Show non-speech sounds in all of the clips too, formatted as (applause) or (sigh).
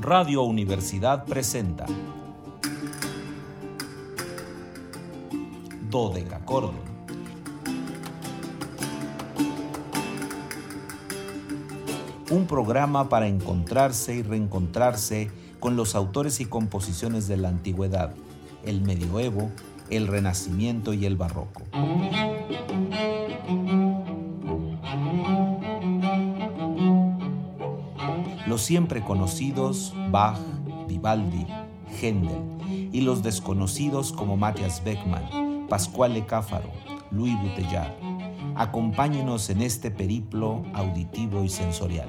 Radio Universidad presenta Dodecacordon. Un programa para encontrarse y reencontrarse con los autores y composiciones de la antigüedad, el medioevo, el renacimiento y el barroco. Los siempre conocidos Bach, Vivaldi, Händel y los desconocidos como Matthias Beckmann, Pascual Cáfaro, Louis Bouteillard. Acompáñenos en este periplo auditivo y sensorial.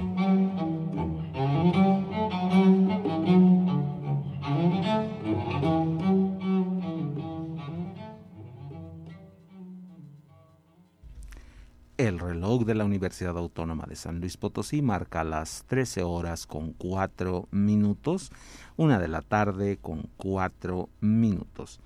Universidad Autónoma de San Luis Potosí. Marca las 13 horas con 4 minutos, una de la tarde con 4 minutos.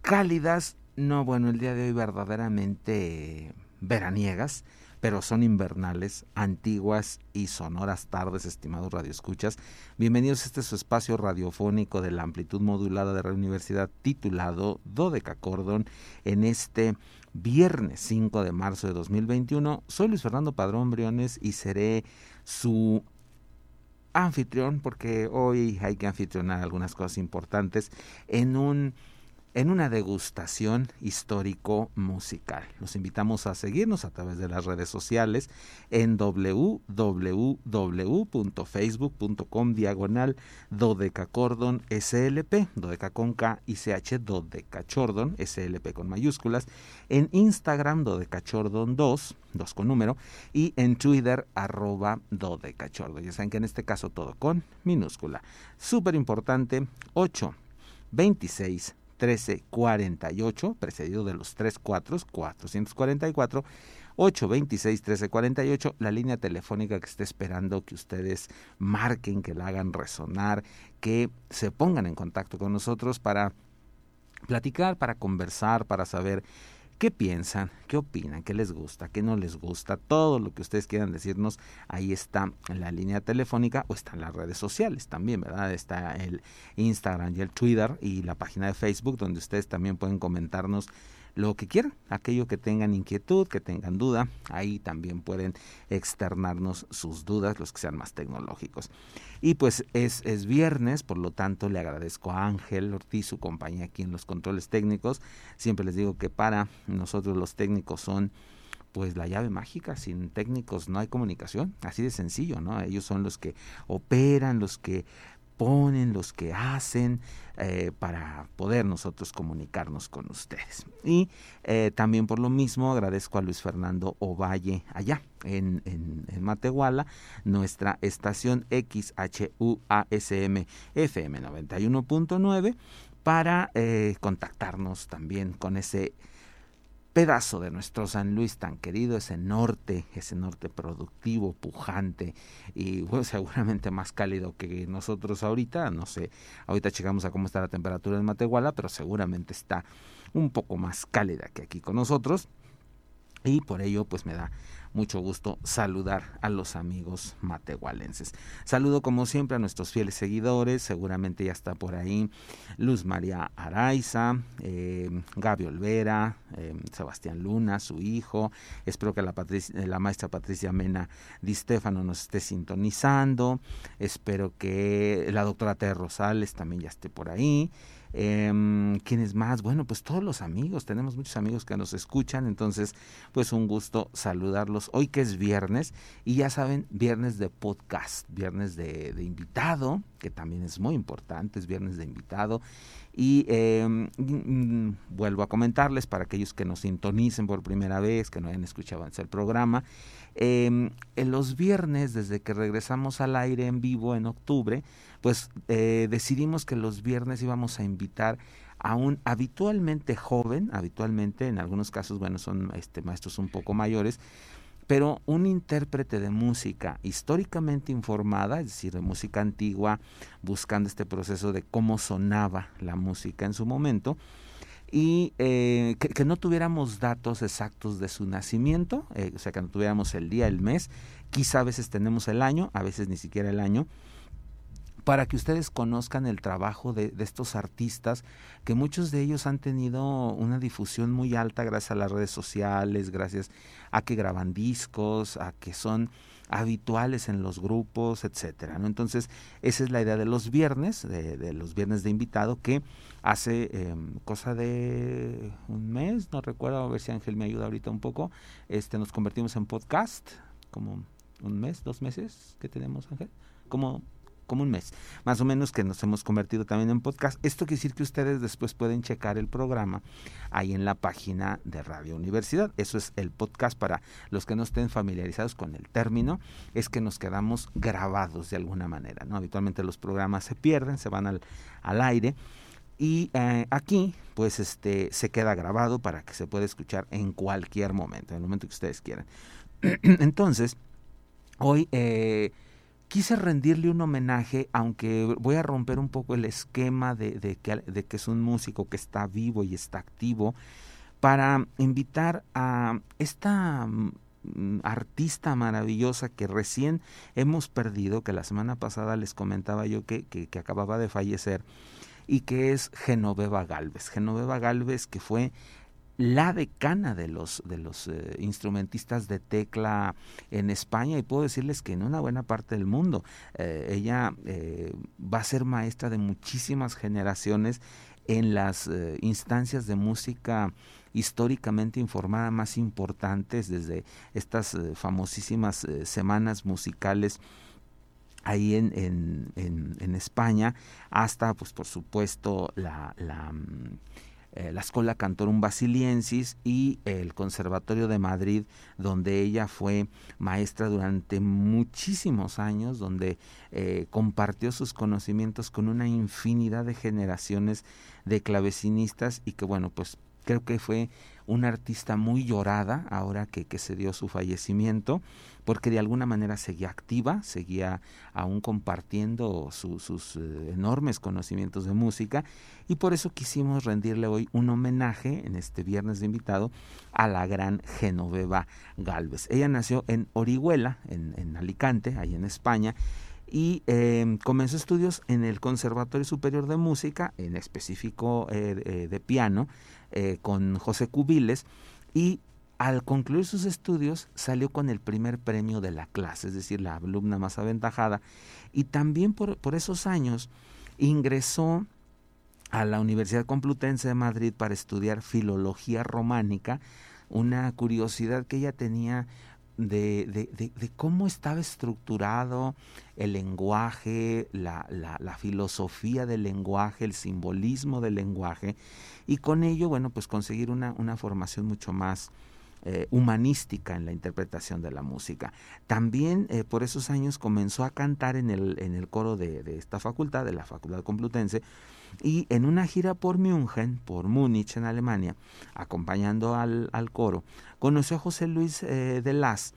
Cálidas, no, bueno, el día de hoy verdaderamente veraniegas, pero son invernales, antiguas y sonoras tardes, estimados radioescuchas. Bienvenidos a este su espacio radiofónico de la amplitud modulada de la universidad titulado Dodeca Cordon en este viernes 5 de marzo de 2021. Soy Luis Fernando Padrón Briones y seré su anfitrión porque hoy hay que anfitrionar algunas cosas importantes en un en una degustación histórico-musical. Los invitamos a seguirnos a través de las redes sociales en www.facebook.com diagonal dodecacordon slp, dodeca con K y CH dodecachordon slp con mayúsculas, en Instagram dodecachordon 2, 2 con número, y en Twitter arroba dodecachordon. Ya saben que en este caso todo con minúscula. Súper importante, 8, 26, 1348, precedido de los 3 4, 444, 826 1348, la línea telefónica que está esperando que ustedes marquen, que la hagan resonar, que se pongan en contacto con nosotros para platicar, para conversar, para saber qué piensan, qué opinan, qué les gusta, qué no les gusta, todo lo que ustedes quieran decirnos, ahí está la línea telefónica o está en las redes sociales también, ¿verdad? Está el Instagram y el Twitter y la página de Facebook donde ustedes también pueden comentarnos lo que quieran, aquello que tengan inquietud, que tengan duda, ahí también pueden externarnos sus dudas, los que sean más tecnológicos. Y pues es, es viernes, por lo tanto le agradezco a Ángel Ortiz, su compañía aquí en los controles técnicos. Siempre les digo que para nosotros los técnicos son pues la llave mágica, sin técnicos no hay comunicación, así de sencillo, ¿no? Ellos son los que operan, los que ponen, los que hacen, eh, para poder nosotros comunicarnos con ustedes. Y eh, también por lo mismo agradezco a Luis Fernando Ovalle allá en, en, Matehuala, nuestra estación XHUASM FM 91.9 para eh, contactarnos también con ese pedazo de nuestro San Luis tan querido, ese norte, ese norte productivo, pujante y bueno, (laughs) seguramente más cálido que nosotros ahorita, no sé, ahorita llegamos a cómo está la temperatura en Matehuala, pero seguramente está un poco más cálida que aquí con nosotros y por ello pues me da mucho gusto saludar a los amigos matehualenses. Saludo como siempre a nuestros fieles seguidores, seguramente ya está por ahí Luz María Araiza, eh, Gaby Olvera, eh, Sebastián Luna, su hijo, espero que la, maestra Patricia Mena Di Stefano nos esté sintonizando, espero que la doctora T. Rosales también ya esté por ahí. Eh, ¿Quiénes más? Bueno, pues todos los amigos, tenemos muchos amigos que nos escuchan, entonces pues un gusto saludarlos hoy que es viernes y ya saben, viernes de podcast, viernes de, de invitado, que también es muy importante, es viernes de invitado. Y eh, vuelvo a comentarles para aquellos que nos sintonicen por primera vez, que no hayan escuchado antes el programa, eh, en los viernes, desde que regresamos al aire en vivo en octubre, pues eh, decidimos que los viernes íbamos a invitar a un habitualmente joven, habitualmente en algunos casos, bueno, son este, maestros un poco mayores, pero un intérprete de música históricamente informada, es decir, de música antigua, buscando este proceso de cómo sonaba la música en su momento, y eh, que, no tuviéramos datos exactos de su nacimiento, eh, o sea, que no tuviéramos el día, el mes, quizá a veces tenemos el año, a veces ni siquiera el año, para que ustedes conozcan el trabajo de, estos artistas, que muchos de ellos han tenido una difusión muy alta gracias a las redes sociales, gracias a que graban discos, a que son habituales en los grupos, etcétera. ¿no? Entonces, esa es la idea de los viernes, de, los viernes de invitado, que hace em, cosa de un mes, no recuerdo, a ver si Ángel me ayuda ahorita un poco, este nos convertimos en podcast, como un mes, dos meses que tenemos, Ángel, como como un mes, más o menos que nos hemos convertido también en podcast. Esto quiere decir que ustedes después pueden checar el programa ahí en la página de Radio Universidad. Eso es el podcast para los que no estén familiarizados con el término, es que nos quedamos grabados de alguna manera. ¿no? Habitualmente los programas se pierden, se van al, al aire. Y eh, aquí, pues, este, se queda grabado para que se pueda escuchar en cualquier momento, en el momento que ustedes quieran. (clears throat) Entonces, hoy eh, quise rendirle un homenaje, aunque voy a romper un poco el esquema de, que, es un músico que está vivo y está activo, para invitar a esta mm, artista maravillosa que recién hemos perdido, que la semana pasada les comentaba yo que, que acababa de fallecer, y que es Genoveva Galvez. Genoveva Galvez que fue la decana de los, de los eh, instrumentistas de tecla en España y puedo decirles que en una buena parte del mundo. Eh, ella eh, va a ser maestra de muchísimas generaciones en las instancias de música históricamente informada más importantes desde estas famosísimas semanas musicales ahí en, en, en, España hasta pues por supuesto la, la mm, eh, la Escuela Cantorum Basiliensis y el Conservatorio de Madrid, donde ella fue maestra durante muchísimos años, donde eh, compartió sus conocimientos con una infinidad de generaciones de clavecinistas y que bueno, pues creo que fue una artista muy llorada ahora que, que se dio su fallecimiento porque de alguna manera seguía activa, seguía aún compartiendo sus eh, enormes conocimientos de música y por eso quisimos rendirle hoy un homenaje en este viernes de invitado a la gran Genoveva Galvez. Ella nació en Orihuela, en, Alicante, ahí en España, y em, comenzó estudios en el Conservatorio Superior de Música, en específico eh, eh, de piano, con José Cubiles, y al concluir sus estudios salió con el primer premio de la clase, es decir, la alumna más aventajada, y también por, esos años ingresó a la Universidad Complutense de Madrid para estudiar filología románica, una curiosidad que ella tenía de, de, cómo estaba estructurado el lenguaje, la, la, filosofía del lenguaje, el simbolismo del lenguaje, y con ello, bueno, pues conseguir una, una formación mucho más eh, humanística en la interpretación de la música. También eh, por esos años comenzó a cantar en el, en el coro de, esta facultad, de la Facultad Complutense, y en una gira por München, por Múnich en Alemania, acompañando al, al coro, conoció a José Luis eh, de Las,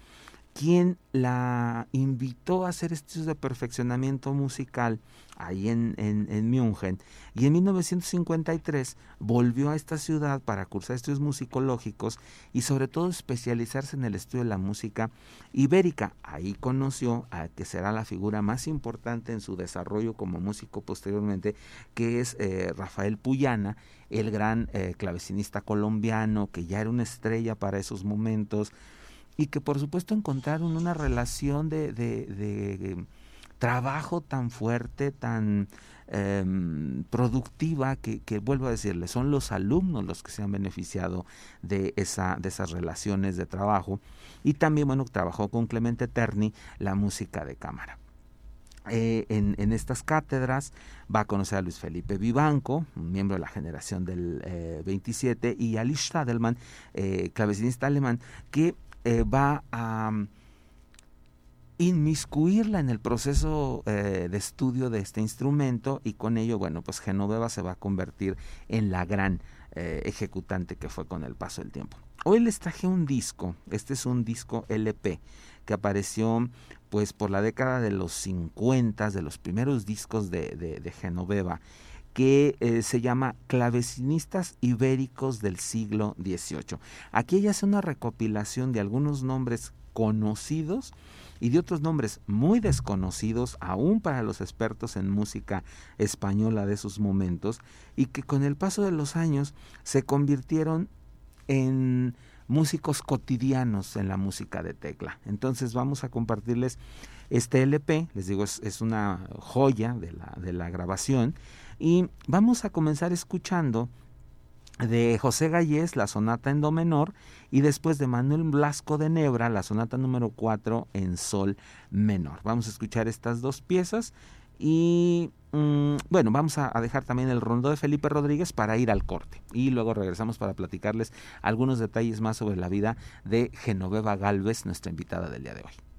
quien la invitó a hacer estudios de perfeccionamiento musical ahí en, en, en, München. Y en 1953 volvió a esta ciudad para cursar estudios musicológicos y sobre todo especializarse en el estudio de la música ibérica. Ahí conoció a que será la figura más importante en su desarrollo como músico posteriormente, que es eh, Rafael Puyana, el gran eh, clavecinista colombiano, que ya era una estrella para esos momentos y que por supuesto encontraron una relación de, de, trabajo tan fuerte, tan em, productiva, que, que, vuelvo a decirle, son los alumnos los que se han beneficiado de, esa, de esas relaciones de trabajo. Y también, bueno, trabajó con Clemente Terni la música de cámara. Eh, en, en, estas cátedras va a conocer a Luis Felipe Vivanco, miembro de la generación del 27, eh, y a Lich Stadelman, eh, clavecinista alemán, que eh, va a mm, inmiscuirla en el proceso eh, de estudio de este instrumento y con ello, bueno, pues Genoveva se va a convertir en la gran eh, ejecutante que fue con el paso del tiempo. Hoy les traje un disco, este es un disco LP que apareció pues por la década de los 50, de los primeros discos de, de, de Genoveva que eh, se llama Clavecinistas Ibéricos del siglo XVIII. Aquí ella hace una recopilación de algunos nombres conocidos y de otros nombres muy desconocidos aún para los expertos en música española de esos momentos y que con el paso de los años se convirtieron en músicos cotidianos en la música de tecla. Entonces vamos a compartirles este LP, les digo, es, una joya de la, de la grabación y vamos a comenzar escuchando de José Gallés, la sonata en do menor, y después de Manuel Blasco de Nebra, la sonata número 4 en sol menor. Vamos a escuchar estas dos piezas y mm, bueno, vamos a, a, dejar también el rondo de Felipe Rodríguez para ir al corte y luego regresamos para platicarles algunos detalles más sobre la vida de Genoveva Galvez, nuestra invitada del día de hoy.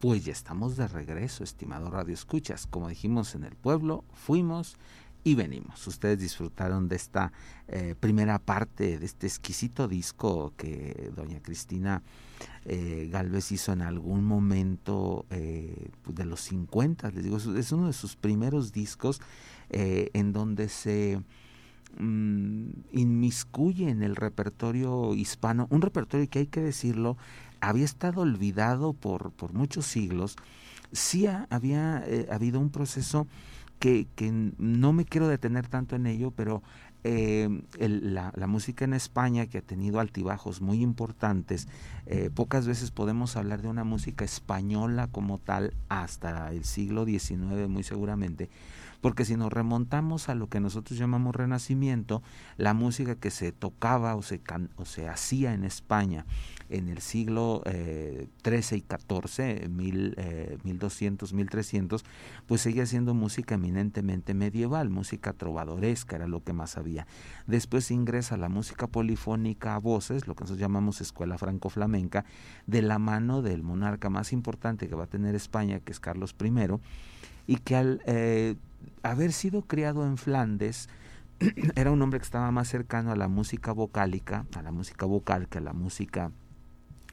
Pues ya estamos de regreso, estimado Radio Escuchas. Como dijimos en el pueblo, fuimos y venimos. Ustedes disfrutaron de esta eh, primera parte de este exquisito disco que doña Cristina eh, Galvez hizo en algún momento eh, de los 50, les digo, es uno de sus primeros discos en donde se mm, inmiscuye en el repertorio hispano, un repertorio que hay que decirlo, había estado olvidado por, por muchos siglos, sí había eh, habido un proceso que, que, no me quiero detener tanto en ello, pero eh, la, la, música en España, que ha tenido altibajos muy importantes, eh, pocas veces podemos hablar de una música española como tal hasta el siglo XIX, muy seguramente, porque si nos remontamos a lo que nosotros llamamos renacimiento, la música que se tocaba o se, o se hacía en España en el siglo XIII eh, y XIV, mil, 1200, 1300, pues seguía siendo música eminentemente medieval, música trovadoresca, era lo que más había. Después ingresa la música polifónica a voces, lo que nosotros llamamos escuela franco-flamenca, de la mano del monarca más importante que va a tener España, que es Carlos I, y que al eh, haber sido criado en Flandes, (clears throat) era un hombre que estaba más cercano a la música vocálica, a la música vocal que a la música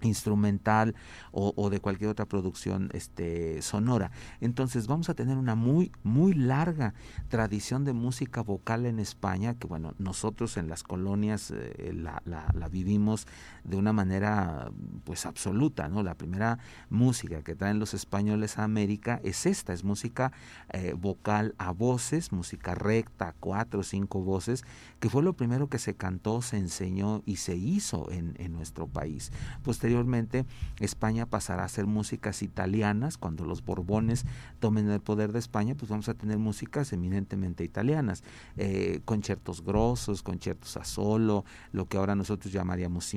instrumental o, de cualquier otra producción este sonora. Entonces vamos a tener una muy muy larga tradición de música vocal en España que bueno nosotros en las colonias eh, la, la, vivimos de una manera pues absoluta no la primera música que traen los españoles a América es esta es música eh, vocal a voces música recta cuatro o cinco voces que fue lo primero que se cantó se enseñó y se hizo en, en nuestro país Posteriormente, España pasará a ser músicas italianas. Cuando los Borbones tomen el poder de España, pues vamos a tener músicas eminentemente italianas. Eh, conciertos grosos, conciertos a solo, lo que ahora nosotros llamaríamos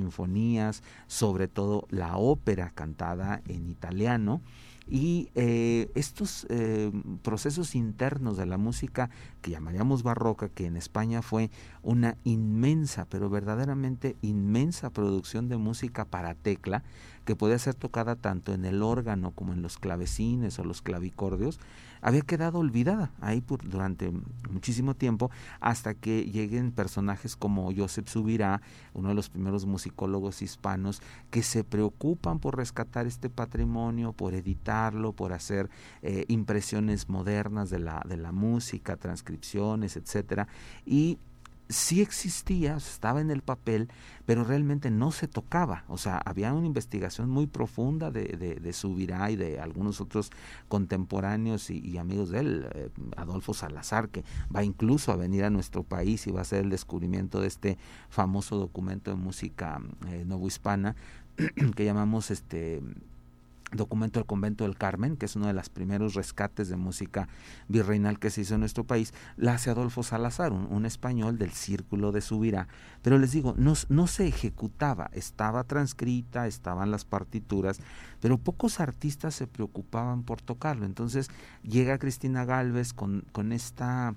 sobre todo la ópera cantada en italiano. Y eh, estos eh, procesos internos de la música que llamaríamos barroca, que en España fue una inmensa, pero verdaderamente inmensa producción de música para tecla, que podía ser tocada tanto en el órgano como en los clavecines o los clavicordios, había quedado olvidada ahí por, durante muchísimo tiempo hasta que lleguen personajes como Joseph Subirá, uno de los primeros musicólogos hispanos que se preocupan por rescatar este patrimonio, por por hacer eh, impresiones modernas de la, de la música, transcripciones, etcétera, y sí existía, estaba en el papel, pero realmente no se tocaba. O sea, había una investigación muy profunda de, de, de Subirá y de algunos otros contemporáneos y, amigos de él, eh, Adolfo Salazar, que va incluso a venir a nuestro país y va a hacer el descubrimiento de este famoso documento de música eh, novohispana (clears throat) que llamamos este documento del convento del Carmen, que es uno de los primeros rescates de música virreinal que se hizo en nuestro país, la hace Adolfo Salazar, un, español del círculo de Subirá. Pero les digo, no, se ejecutaba, estaba transcrita, estaban las partituras, pero pocos artistas se preocupaban por tocarlo. Entonces llega Cristina Galvez con, esta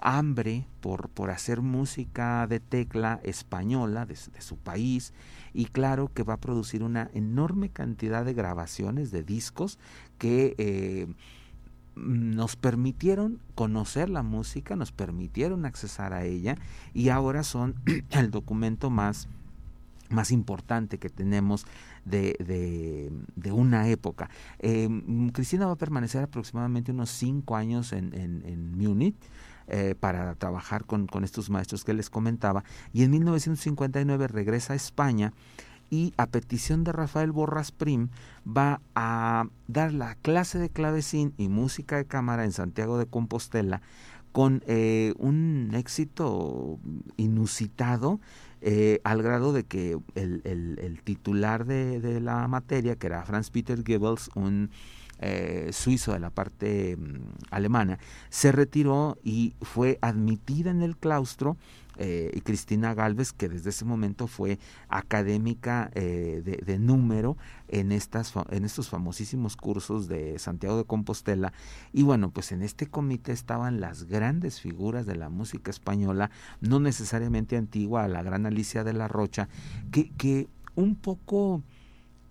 hambre por hacer música de tecla española de, su país y claro que va a producir una enorme cantidad de grabaciones de discos que eh, nos permitieron conocer la música, nos permitieron accesar a ella y ahora son (clears throat) el documento más más importante que tenemos de, de, una época. Eh, Cristina va a permanecer aproximadamente unos cinco años en, en, en Múnich eh, para trabajar con, estos maestros que les comentaba. Y en 1959 regresa a España y a petición de Rafael Borras Prim va a dar la clase de clavecín y música de cámara en Santiago de Compostela con eh, un éxito inusitado eh, al grado de que el titular de, de, la materia, que era Franz Peter Goebbels, un eh, suizo de la parte mm, alemana, se retiró y fue admitida en el claustro eh, y Cristina Galvez, que desde ese momento fue académica eh, de, número en, estas, en estos famosísimos cursos de Santiago de Compostela. Y bueno, pues en este comité estaban las grandes figuras de la música española, no necesariamente antigua, la gran Alicia de la Rocha, que un poco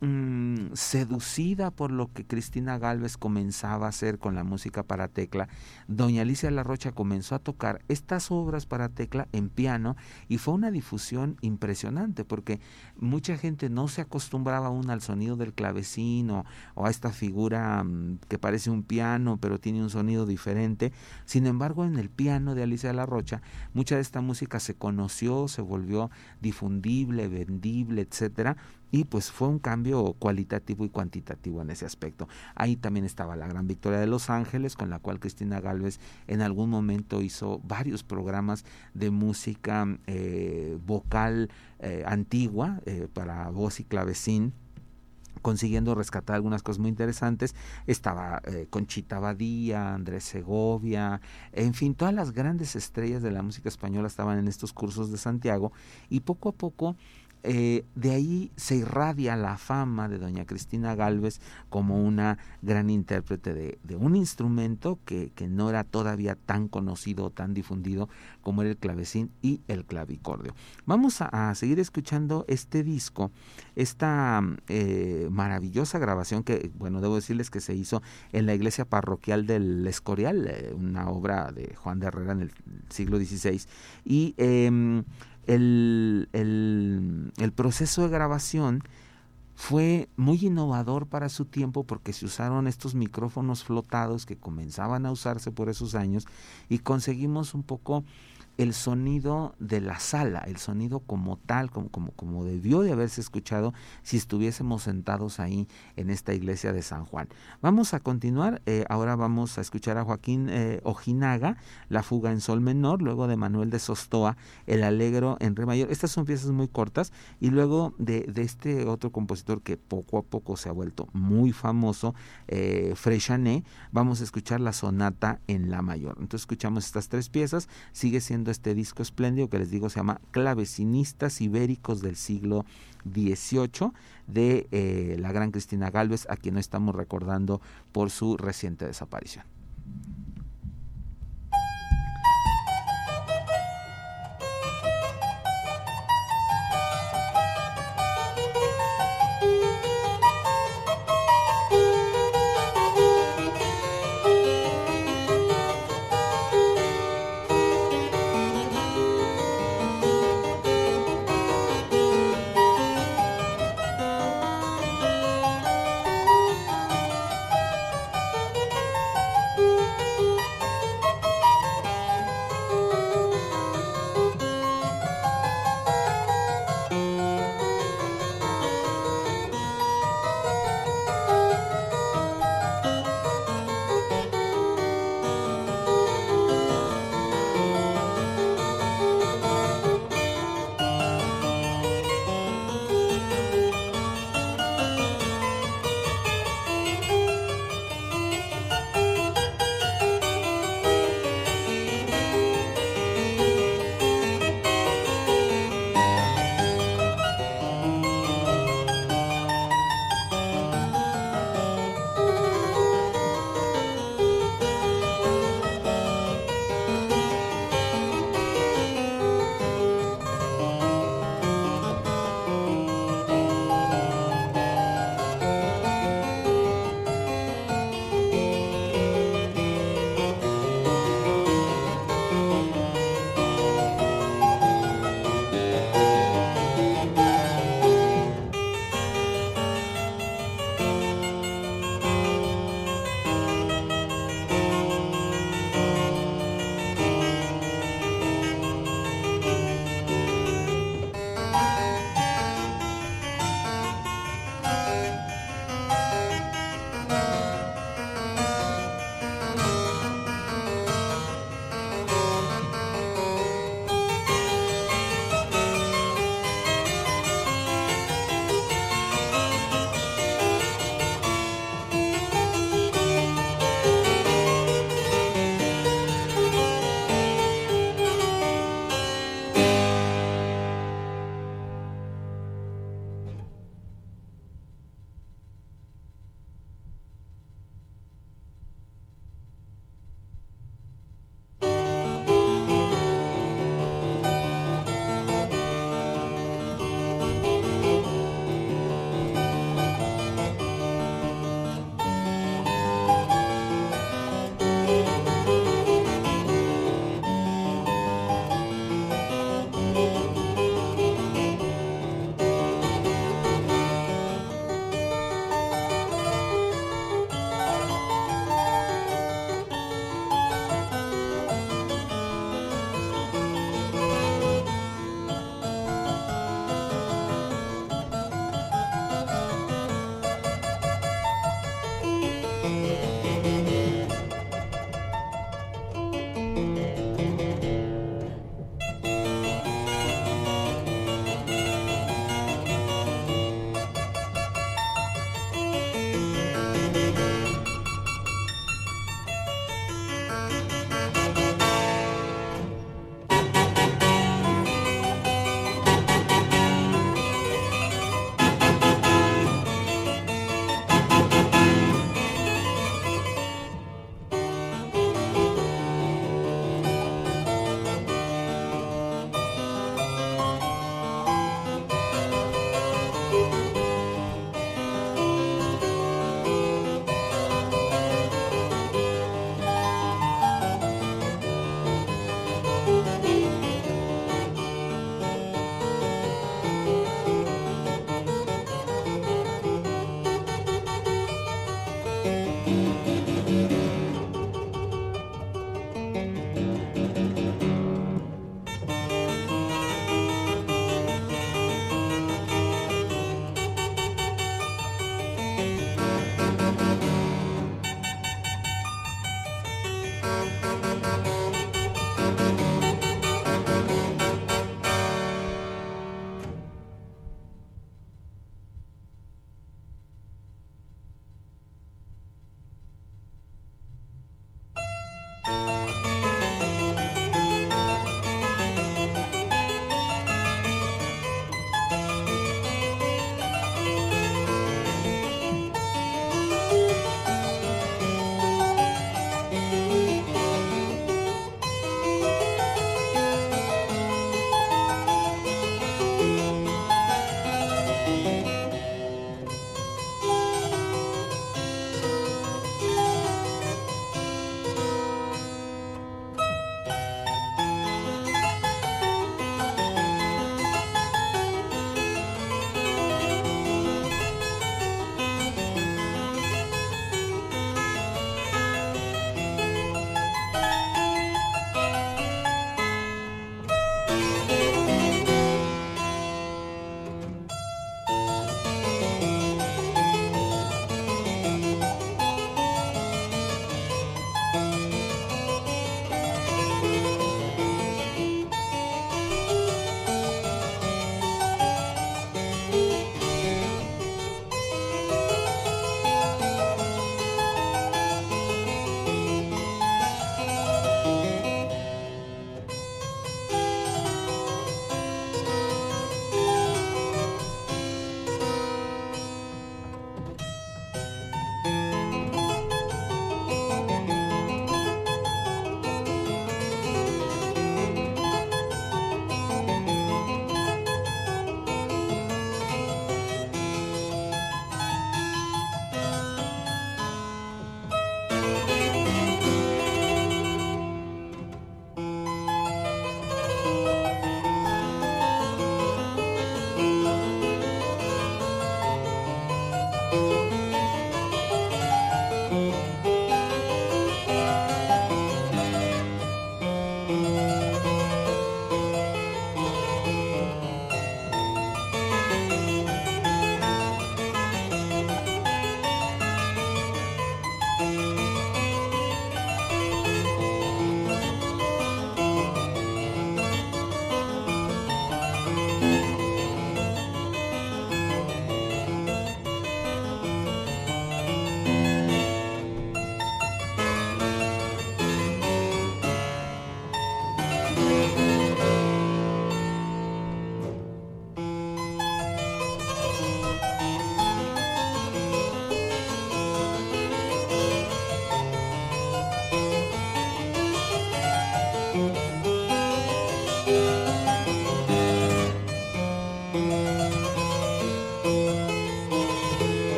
mm, seducida por lo que Cristina Galvez comenzaba a hacer con la música para tecla, doña Alicia La Rocha comenzó a tocar estas obras para tecla en piano y fue una difusión impresionante porque mucha gente no se acostumbraba aún al sonido del clavecino o a esta figura mm, que parece un piano pero tiene un sonido diferente. Sin embargo, en el piano de Alicia La Rocha, mucha de esta música se conoció, se volvió difundible, vendible, etcétera, y pues fue un cambio cualitativo y cuantitativo en ese aspecto. Ahí también estaba la Gran Victoria de Los Ángeles, con la cual Cristina Galvez en algún momento hizo varios programas de música eh, vocal eh, antigua eh, para voz y clavecín consiguiendo rescatar algunas cosas muy interesantes. Estaba Conchita Badía, Andrés Segovia, en fin, todas las grandes estrellas de la música española estaban en estos cursos de Santiago y poco a poco eh, de ahí se irradia la fama de doña Cristina Galvez como una gran intérprete de, un instrumento que, no era todavía tan conocido o tan difundido como era el clavecín y el clavicordio. Vamos a, seguir escuchando este disco, esta eh, maravillosa grabación que, bueno, debo decirles que se hizo en la iglesia parroquial del Escorial, eh, una obra de Juan de Herrera en el siglo XVI. Y el, el, proceso de grabación fue muy innovador para su tiempo porque se usaron estos micrófonos flotados que comenzaban a usarse por esos años y conseguimos un poco el sonido de la sala, el sonido como tal, como, como, como, debió de haberse escuchado si estuviésemos sentados ahí en esta iglesia de San Juan. Vamos a continuar, eh, ahora vamos a escuchar a Joaquín eh, Ojinaga, La fuga en sol menor, luego de Manuel de Sostoa, El alegro en re mayor. Estas son piezas muy cortas y luego de, de este otro compositor que poco a poco se ha vuelto muy famoso, eh, vamos a escuchar la sonata en la mayor. Entonces escuchamos estas tres piezas, sigue siendo este disco espléndido que les digo se llama Clavecinistas Ibéricos del siglo XVIII de eh, la gran Cristina Galvez, a quien no estamos recordando por su reciente desaparición.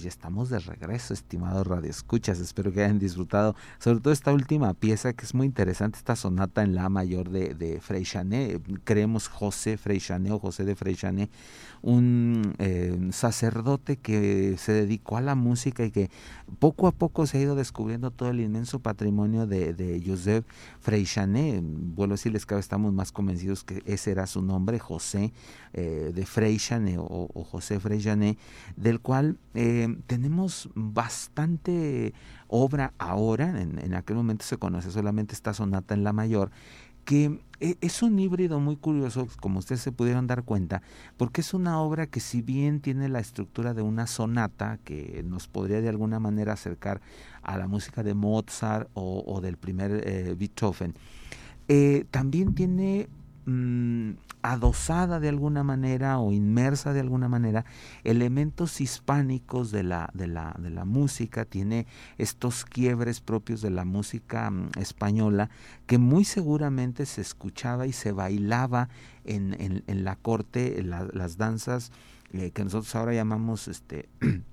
Pues ya estamos de regreso, estimados radioescuchas. Espero que hayan disfrutado, sobre todo esta última pieza que es muy interesante, esta sonata en la mayor de, de Freixanet. Creemos José Freixanet o José de Freixanet, un eh, sacerdote que se dedicó a la música y que poco a poco se ha ido descubriendo todo el inmenso patrimonio de, de Joseph Freixanet. Vuelvo a decirles que estamos más convencidos que ese era su nombre, José eh, de Freixanet o, o José Freixanet, del cual eh, tenemos bastante obra ahora, en, aquel momento se conoce solamente esta sonata en la mayor, que e, es un híbrido muy curioso, como ustedes se pudieron dar cuenta, porque es una obra que si bien tiene la estructura de una sonata, que nos podría de alguna manera acercar a la música de Mozart o, del primer eh, Beethoven, eh, también tiene mm, adosada de alguna manera o inmersa de alguna manera elementos hispánicos de la, de la, de la música, tiene estos quiebres propios de la música mm, española que muy seguramente se escuchaba y se bailaba en, en, la corte, las danzas eh, que nosotros ahora llamamos este (clears throat)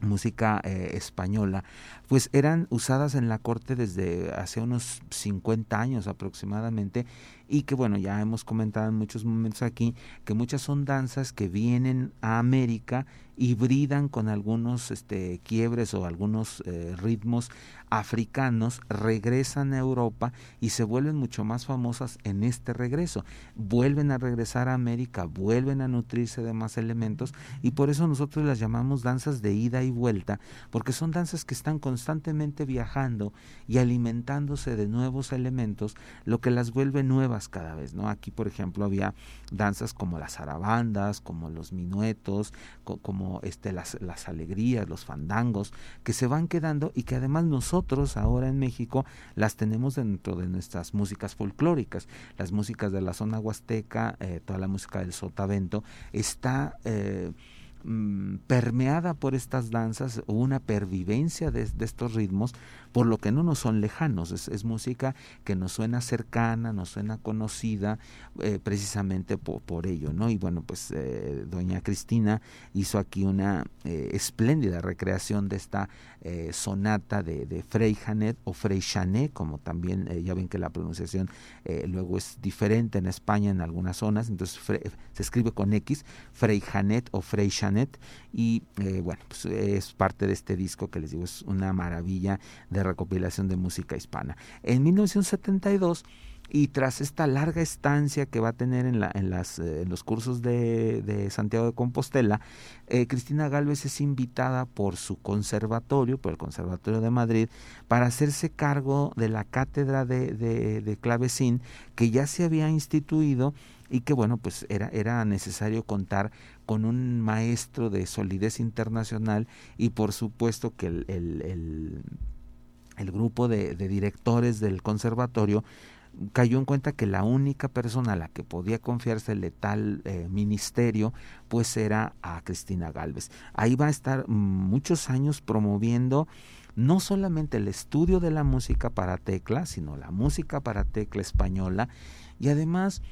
música eh, española, pues eran usadas en la corte desde hace unos 50 años aproximadamente y que bueno, ya hemos comentado en muchos momentos aquí que muchas son danzas que vienen a América hibridan con algunos este, quiebres o algunos eh, ritmos africanos, regresan a Europa y se vuelven mucho más famosas en este regreso. Vuelven a regresar a América, vuelven a nutrirse de más elementos y por eso nosotros las llamamos danzas de ida y vuelta, porque son danzas que están constantemente viajando y alimentándose de nuevos elementos, lo que las vuelve nuevas cada vez, ¿no? Aquí, por ejemplo, había danzas como las zarabandas, como los minuetos, como este, las, las alegrías, los fandangos, que se van quedando y que además nosotros ahora en México las tenemos dentro de nuestras músicas folclóricas. Las músicas de la zona huasteca, eh, toda la música del sotavento, está... Eh, mm, permeada por estas danzas una pervivencia de, estos ritmos por lo que no nos son lejanos, es, música que nos suena cercana, nos suena conocida eh, precisamente por, ello, ¿no? Y bueno, pues doña Cristina hizo aquí una espléndida recreación de esta sonata de, de Frey Janet o Frey Chanet, como también ya ven que la pronunciación luego es diferente en España en algunas zonas, entonces se escribe con X, Frey Janet o Frey Chanet, y bueno, pues es parte de este disco que les digo, es una maravilla de recopilación de música hispana. En 1972 y tras esta larga estancia que va a tener en, la, en, las, eh, los cursos de, Santiago de Compostela, eh, Cristina Galvez es invitada por su conservatorio, por el Conservatorio de Madrid, para hacerse cargo de la cátedra de, de, clavecín que ya se había instituido y que bueno, pues era, era necesario contar con un maestro de solidez internacional y por supuesto que el el grupo de, directores del conservatorio cayó en cuenta que la única persona a la que podía confiarse el tal eh, ministerio pues era a Cristina Galvez. Ahí va a estar muchos años promoviendo no solamente el estudio de la música para tecla, sino la música para tecla española y además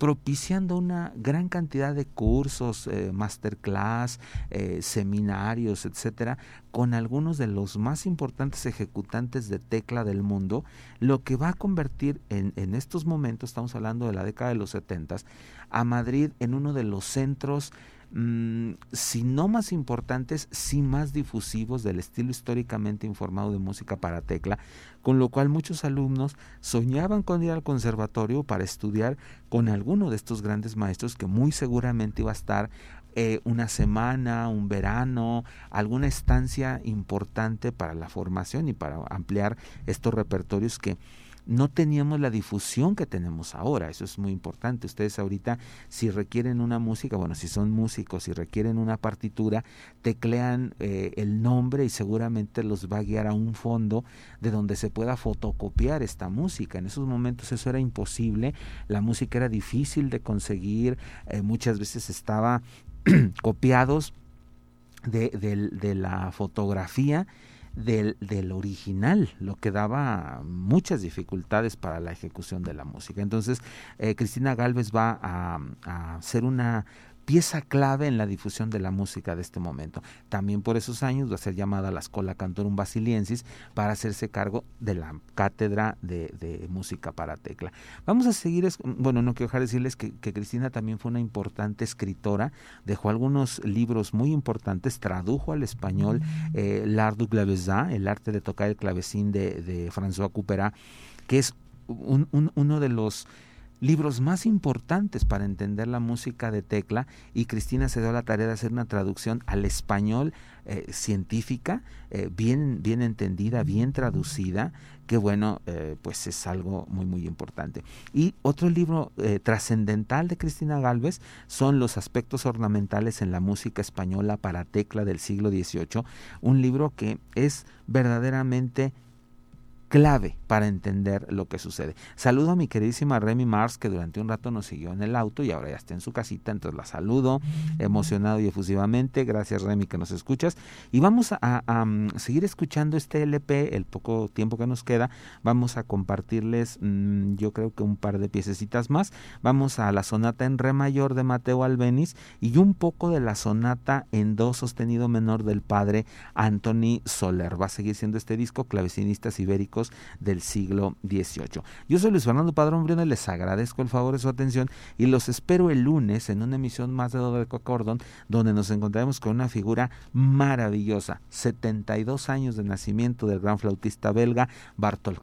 propiciando una gran cantidad de cursos, eh, masterclass, eh, seminarios, etcétera, con algunos de los más importantes ejecutantes de tecla del mundo, lo que va a convertir en, en estos momentos, estamos hablando de la década de los setentas, a Madrid en uno de los centros Mm, si no más importantes, sí más difusivos del estilo históricamente informado de música para tecla, con lo cual muchos alumnos soñaban con ir al conservatorio para estudiar con alguno de estos grandes maestros que muy seguramente iba a estar eh, una semana, un verano, alguna estancia importante para la formación y para ampliar estos repertorios que no teníamos la difusión que tenemos ahora, eso es muy importante. Ustedes ahorita, si requieren una música, bueno, si son músicos, si requieren una partitura, teclean eh, el nombre y seguramente los va a guiar a un fondo de donde se pueda fotocopiar esta música. En esos momentos eso era imposible, la música era difícil de conseguir, eh, muchas veces estaba (clears throat) copiados de, de la fotografía del, del, original, lo que daba muchas dificultades para la ejecución de la música. Entonces, eh, Cristina Galvez va a, a hacer una pieza clave en la difusión de la música de este momento. También por esos años va a ser llamada la Schola Cantorum Basiliensis para hacerse cargo de la cátedra de, música para tecla. Vamos a seguir, bueno, no quiero dejar de decirles que, Cristina también fue una importante escritora, dejó algunos libros muy importantes, tradujo al español eh, L'Art du Clavecin, el arte de tocar el clavecín de, de François Couperat, que es uno de los libros más importantes para entender la música de tecla y Cristina se dio la tarea de hacer una traducción al español eh, científica, eh, bien, bien entendida, bien traducida, que bueno, eh, pues es algo muy, muy importante. Y otro libro trascendental de Cristina Galvez son Los aspectos ornamentales en la música española para tecla del siglo XVIII, un libro que es verdaderamente clave para entender lo que sucede. Saludo a mi queridísima Remy Mars, que durante un rato nos siguió en el auto y ahora ya está en su casita, entonces la saludo emocionado y efusivamente. Gracias Remy que nos escuchas. Y vamos a, seguir escuchando este LP, el poco tiempo que nos queda. Vamos a compartirles, mm, yo creo que un par de piececitas más. Vamos a la sonata en re mayor de Mateo Albeniz y un poco de la sonata en do sostenido menor del padre Anthony Soler. Va a seguir siendo este disco, Clavecinistas Ibéricos del siglo XVIII. Yo soy Luis Fernando Padrón Briones, les agradezco el favor de su atención y los espero el lunes en una emisión más de Dodeco Acordón, donde nos encontraremos con una figura maravillosa, 72 años de nacimiento del gran flautista belga Bartol.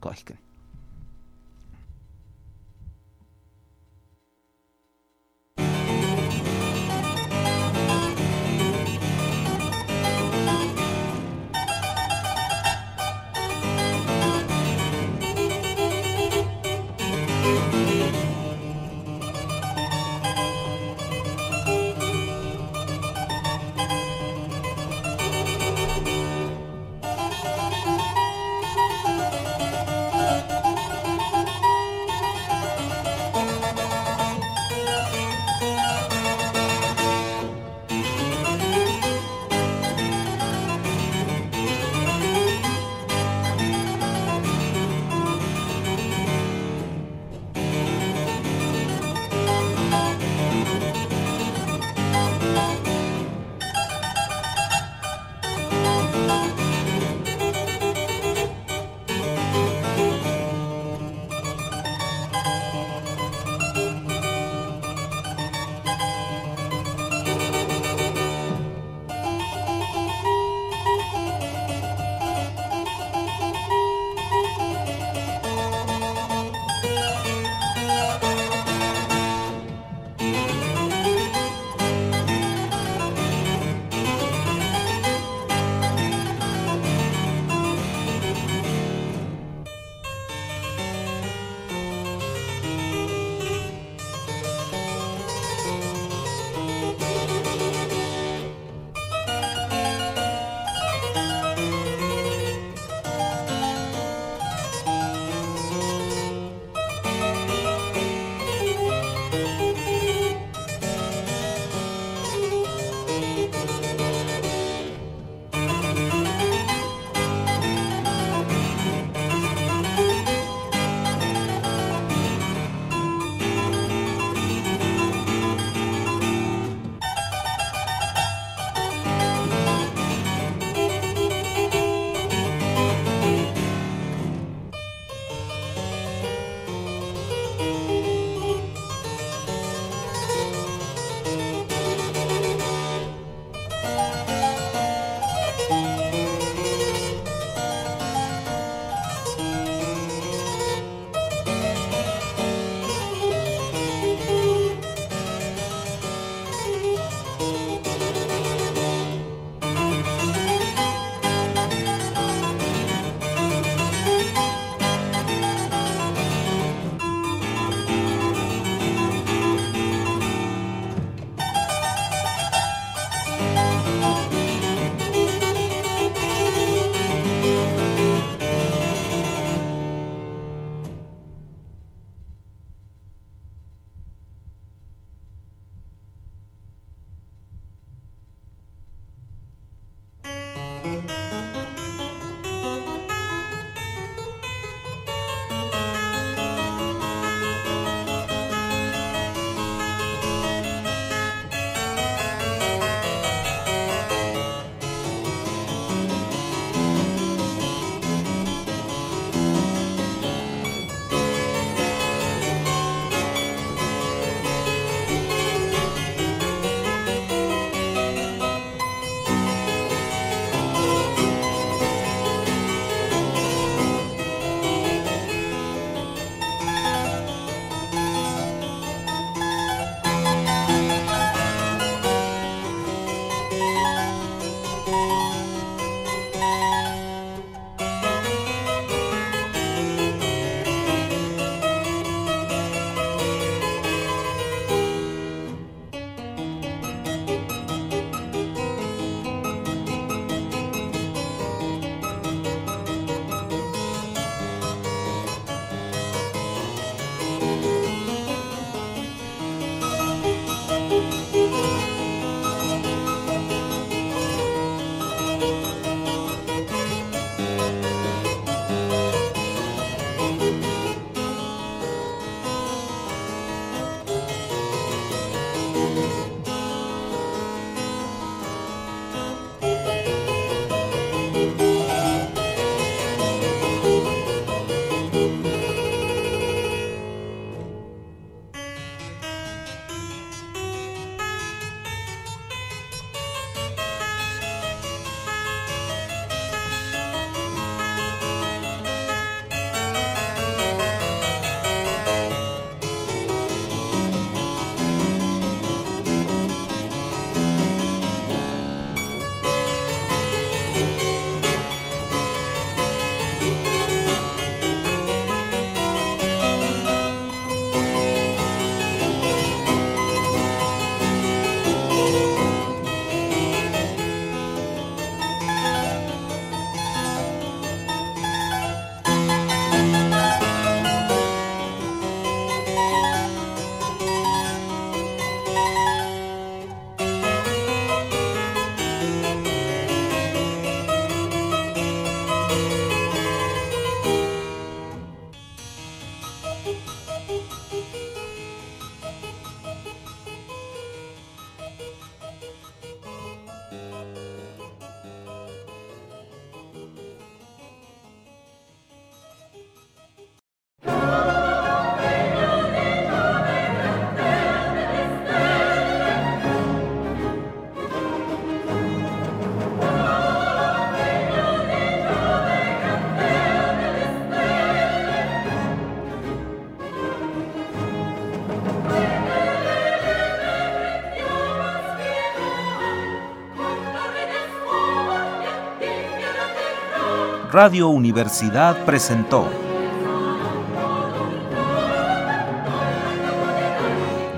Radio Universidad presentó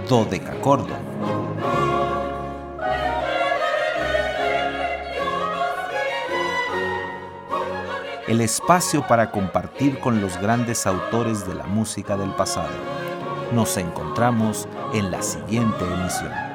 Dodecacordo. El espacio para compartir con los grandes autores de la música del pasado. Nos encontramos en la siguiente emisión.